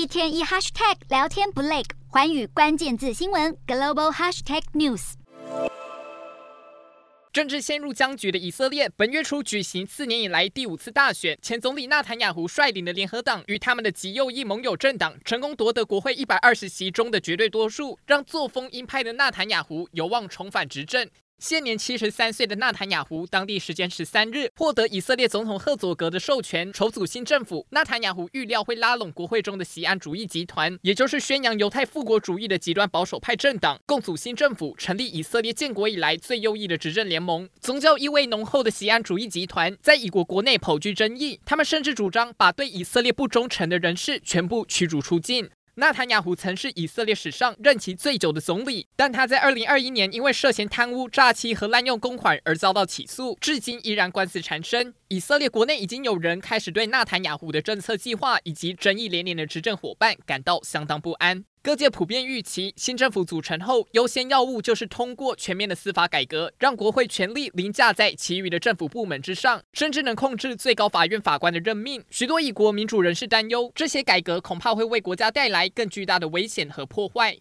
一天一 hashtag 聊天不累，寰宇关键字新闻 global hashtag news。政治陷入僵局的以色列，本月初举行四年以来第五次大选，前总理纳坦雅胡率领的联合党与他们的极右翼盟友政党成功夺得国会一百二十席中的绝对多数，让作风鹰派的纳坦雅胡有望重返执政。现年七十三岁的纳坦雅胡，当地时间十三日获得以色列总统赫佐格的授权，筹组新政府。纳坦雅胡预料会拉拢国会中的锡安主义集团，也就是宣扬犹太复国主义的极端保守派政党，共组新政府，成立以色列建国以来最右翼的执政联盟。宗教意味浓厚的锡安主义集团在以国国内颇具争议，他们甚至主张把对以色列不忠诚的人士全部驱逐出境。纳坦雅胡曾是以色列史上任期最久的总理，但他在二零二一年因为涉嫌贪污、诈欺和滥用公款而遭到起诉，至今依然官司缠身。以色列国内已经有人开始对纳坦雅胡的政策计划以及争议连连的执政伙伴感到相当不安。各界普遍预期，新政府组成后，优先要务就是通过全面的司法改革，让国会权力凌驾在其余的政府部门之上，甚至能控制最高法院法官的任命。许多以国民主人士担忧，这些改革恐怕会为国家带来更巨大的危险和破坏。